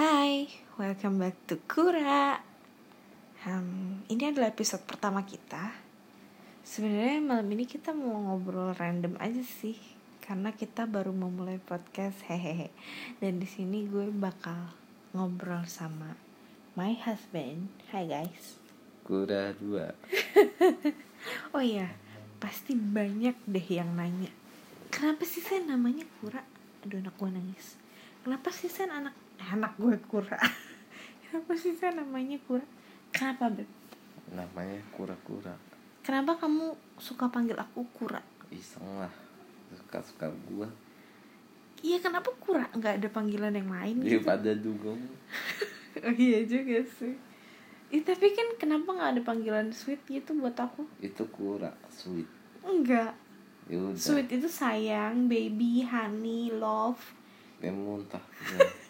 Hai, welcome back to Kura. Hmm, ini adalah episode pertama kita. Sebenarnya malam ini kita mau ngobrol random aja sih, karena kita baru memulai podcast hehehe. Dan di sini gue bakal ngobrol sama my husband. Hai guys. Kura dua. Oh iya, pasti banyak deh yang nanya. Kenapa sih saya namanya Kura? Aduh anak gue nangis. Kenapa sih saya anak anak gue Kura? Kenapa sih saya namanya Kura? Kenapa beb? Namanya kura-kura. Kenapa kamu suka panggil aku Kura? Iseng lah. Suka-suka gua. Iya kenapa Kura? Nggak ada panggilan yang lain gitu? Daripada dugong. Oh iya juga sih. Ih, tapi kan kenapa nggak ada panggilan sweet gitu buat aku? Itu kura. Sweet. Enggak. Ya udah. Sweet itu sayang, baby, honey, love. Dia muntah. Ya.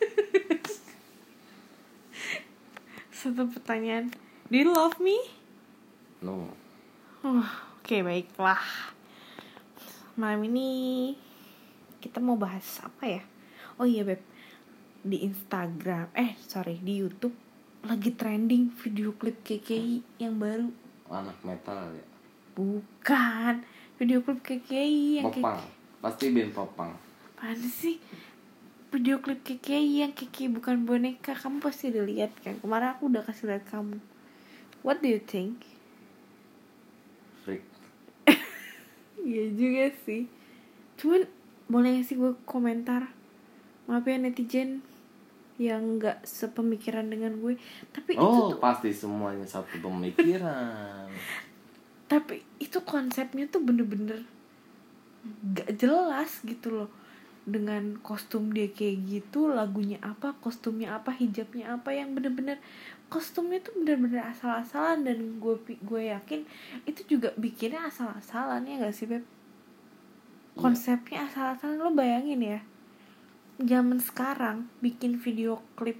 Satu pertanyaan. Do you love me? No. Oh, Oke baiklah. Malam ini kita mau bahas apa ya? Oh iya beb, di Instagram, eh sorry di YouTube lagi trending video klip KKI yang baru. Anak metal ya. Bukan video klip KKI yang Popang. Pasti band popang. Apaan sih? Video klip KKI yang KKI bukan boneka. Kamu pasti udah lihat kan? Kemarin aku udah kasih lihat kamu. What do you think? Freak. Iya juga sih. Cuman boleh gak sih gue komentar? Maaf ya netizen Yang gak sepemikiran dengan gue. Tapi itu Oh, tuh pasti semuanya satu pemikiran. Tapi itu konsepnya tuh bener-bener Gak jelas gitu loh dengan kostum dia kayak gitu lagunya apa kostumnya apa hijabnya apa yang bener-bener kostumnya tuh bener-bener asal-asalan dan gue gue yakin itu juga bikinnya asal-asalan ya gak sih beb Iya. konsepnya asal-asalan lo bayangin ya zaman sekarang bikin video klip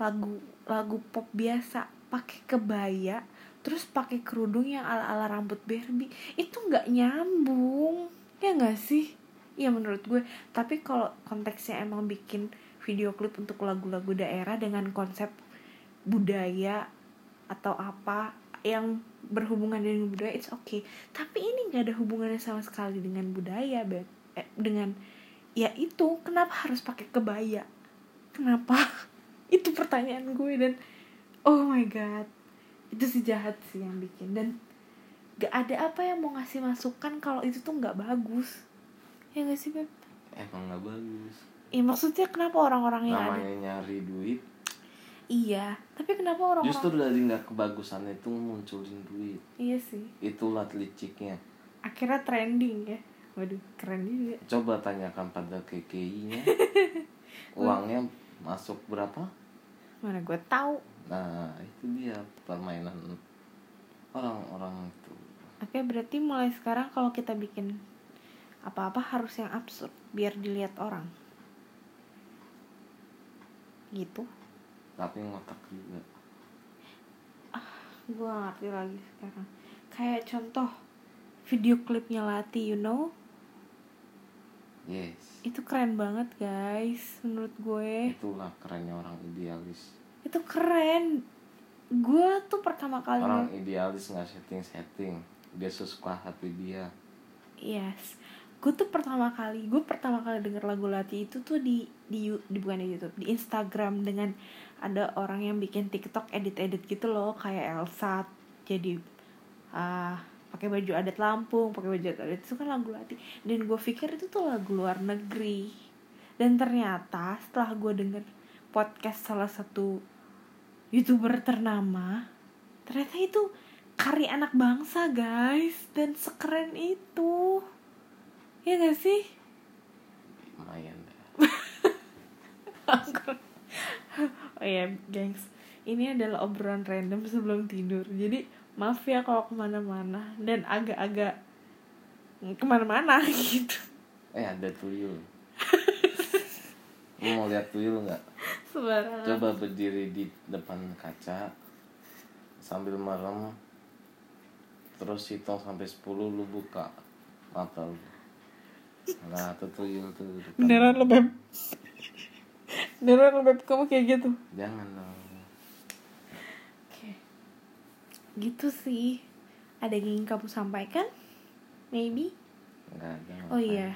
lagu lagu pop biasa pakai kebaya terus pakai kerudung yang ala-ala rambut Barbie itu nggak nyambung ya nggak sih Iya menurut gue. Tapi kalau konteksnya emang bikin video klip untuk lagu-lagu daerah dengan konsep budaya atau apa yang berhubungan dengan budaya it's okay. Tapi ini nggak ada hubungannya sama sekali dengan budaya Beb. Eh, dengan ya itu kenapa harus pakai kebaya? Kenapa? Itu pertanyaan gue dan oh my god. Itu si jahat sih yang bikin. Dan gak ada apa yang mau ngasih masukan kalau itu tuh nggak bagus ya gak sih beb Emang gak bagus. ya maksudnya kenapa orang-orang yang ada Namanya nyari duit. iya tapi kenapa orang-orang Justru dari nggak kebagusan itu munculin duit. iya sih Itulah liciknya. akhirnya trending ya waduh keren juga Coba tanyakan pada KKI-nya. Uangnya masuk berapa? mana gue tahu Nah, itu dia permainan orang-orang itu. oke berarti mulai sekarang kalau kita bikin apa-apa harus yang absurd biar dilihat orang gitu Tapi ngotak juga. gue gak ngerti lagi sekarang kayak contoh video klipnya Lati you know Yes. itu keren banget guys menurut gue Itulah kerennya orang idealis. itu keren gue tuh pertama kali Orang idealis nggak setting-setting. Dia sesuka hati dia. yes gue tuh pertama kali gue pertama kali denger lagu Lati itu tuh di di, di bukan di YouTube di Instagram dengan ada orang yang bikin TikTok edit-edit gitu loh kayak Elsa jadi ah pakai baju adat Lampung pakai baju adat itu kan lagu Lati. Dan gue pikir itu tuh lagu luar negeri. Dan ternyata setelah gue denger podcast salah satu youtuber ternama ternyata itu karya anak bangsa guys. Dan sekeren itu ya gak sih? Lumayan oh ya gengs. Ini adalah obrolan random sebelum tidur. Jadi maaf ya kalau ke mana-mana. Dan agak-agak ke mana-mana gitu. Eh ada tuyul. Lu mau lihat tuyul nggak? sembarangan Coba berdiri di depan kaca sambil merem terus hitung sampai 10 lu buka mata lu nah itu tuyul tuh depan. beneran lo beb. Beneran beb kamu kayak gitu. Jangan dong. Oke. Gitu sih. Ada yang ingin kamu sampaikan? Maybe? Nggak ada oh iya.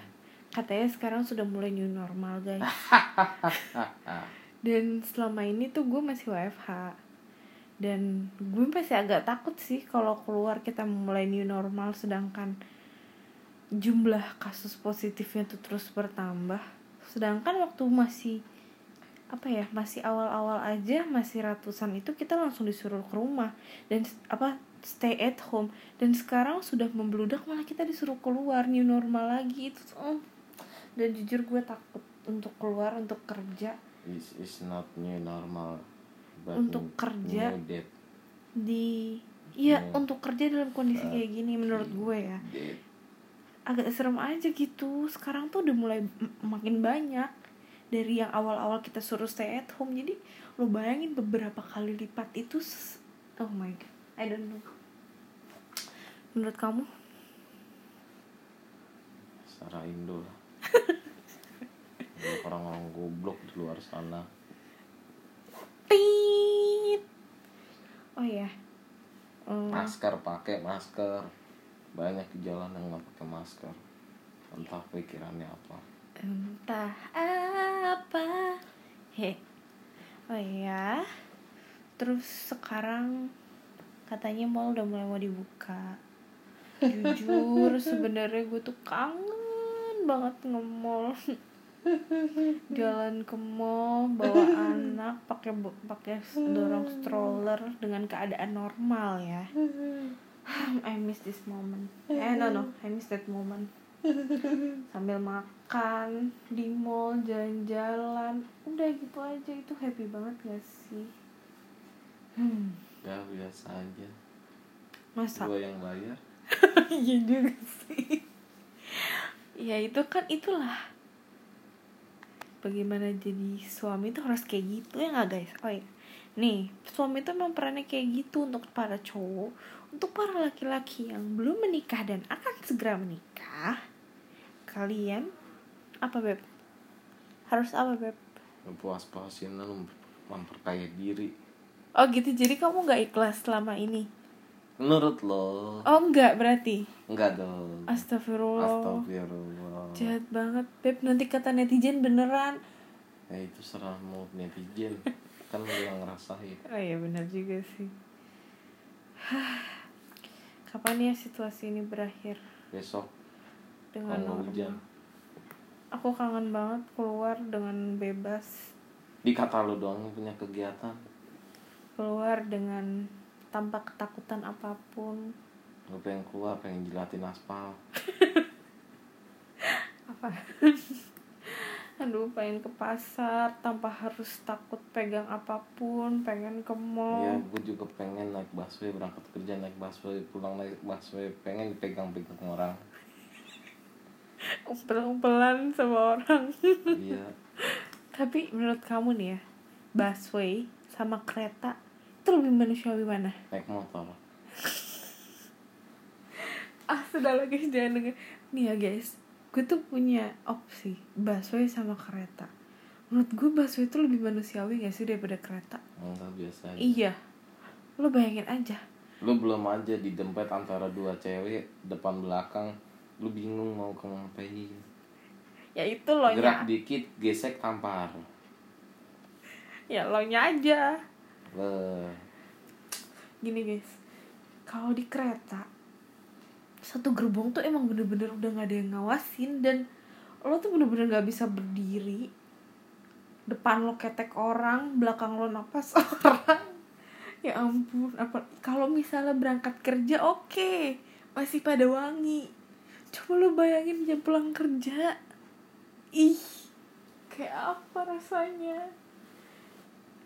Katanya sekarang sudah mulai new normal guys. Dan selama ini tuh gue masih WFH dan gue masih agak takut sih kalau keluar kita mulai new normal sedangkan jumlah kasus positifnya tuh terus bertambah sedangkan waktu masih apa ya masih awal-awal aja masih ratusan itu kita langsung disuruh ke rumah dan apa stay at home dan sekarang sudah membludak malah kita disuruh keluar new normal lagi itu mm. dan jujur gue takut untuk keluar untuk kerja is is not new normal but Untuk kerja. di Iya, Hmm. untuk kerja dalam kondisi kayak gini menurut gue ya. dead Agak serem aja gitu. Sekarang tuh udah mulai makin banyak dari yang awal-awal kita suruh stay at home. Jadi lo bayangin beberapa kali lipat itu oh my god. I don't know. Menurut kamu? secara Indo lah orang-orang goblok di luar sana Tit. Oh ya. Hmm, masker pakai masker banyak di jalan yang nggak pakai masker entah pikirannya apa entah apa. He. Oh iya. Terus sekarang katanya mall udah mulai mau dibuka. Jujur sebenarnya gue tuh kangen banget nge-mall. Jalan ke mall bawa anak pakai pakai dorong stroller dengan keadaan normal ya. I miss this moment. Eh no no, I miss that moment. Sambil makan di mall jalan-jalan, udah gitu aja itu happy banget gak sih? Hmm, ya biasa aja masa? gue yang bayar Iya juga sih. Ya itu kan itulah. Bagaimana jadi suami itu harus kayak gitu ya nggak guys? Oh iya. Nih, suami itu memang perannya kayak gitu untuk para cowok, untuk para laki-laki yang belum menikah dan akan segera menikah. Kalian apa beb? Harus apa beb? puas-puasin lu memperkaya diri Oh gitu, jadi kamu nggak ikhlas selama ini? menurut lo Oh enggak berarti? enggak dong Astagfirullah. Astagfirullah Jahat banget, Beb. Nanti kata netizen beneran. ya itu serah mau netizen kan lo yang ngerasain Oh iya benar juga sih. Kapan ya situasi ini berakhir besok dengan normal? hujan Aku kangen banget keluar dengan bebas, dikata lo doang yang punya kegiatan keluar dengan tanpa ketakutan apa pun. lo pengen keluar pengen jilatin aspal Apa? Aduh, pengen ke pasar tanpa harus takut pegang apa pun, pengen ke ya mall. gue juga pengen naik busway berangkat kerja naik busway pulang naik busway pengen dipegang-pegang orang Umpel-umpelan sama orang. iya Tapi menurut kamu nih ya, busway sama kereta itu lebih manusiawi mana? naik motor Ah, sudah guys, jangan. Nih ya guys, gue tuh punya opsi busway sama kereta. Menurut gue busway itu lebih manusiawi gak sih daripada kereta? enggak biasa aja. Iya, lo bayangin aja. lu belum aja di dempet antara dua cewek depan belakang lu bingung mau ke ngapain Ya itu lo gerak dikit gesek tampar ya lo nya aja. Wah, Gini guys, kalau di kereta satu gerbong tuh emang bener-bener udah gak ada yang ngawasin dan lo tuh bener-bener gak bisa berdiri depan lo ketek orang belakang lo napas orang. Ya ampun apa kalau misalnya berangkat kerja oke. Masih pada wangi. Coba lo bayangin jam pulang kerja. Ih kayak apa rasanya?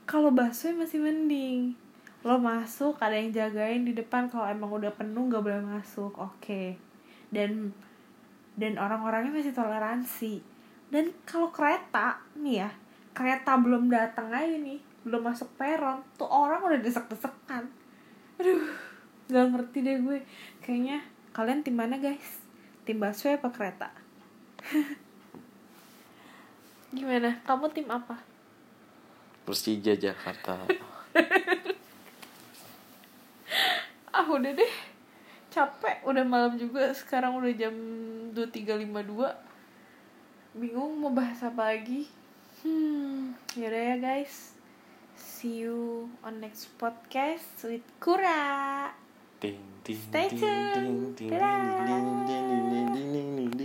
Kalau busway masih mending lo masuk ada yang jagain di depan kalau emang udah penuh nggak boleh masuk oke. Dan dan orang-orangnya masih toleransi. Dan kalau kereta nih ya kereta belum datang aja nih belum masuk peron tuh orang udah desek-desekan. Aduh nggak ngerti deh gue. Kayaknya kalian tim mana guys? Tim busway apa kereta? Gimana? Kamu tim apa? Persija Jakarta ah udah deh capek udah malam juga sekarang udah jam 23.52 bingung mau bahas apa lagi hmm yaudah ya guys see you on next podcast with Kura Ding, ding, Stay ding, tuned. ding, Dadah.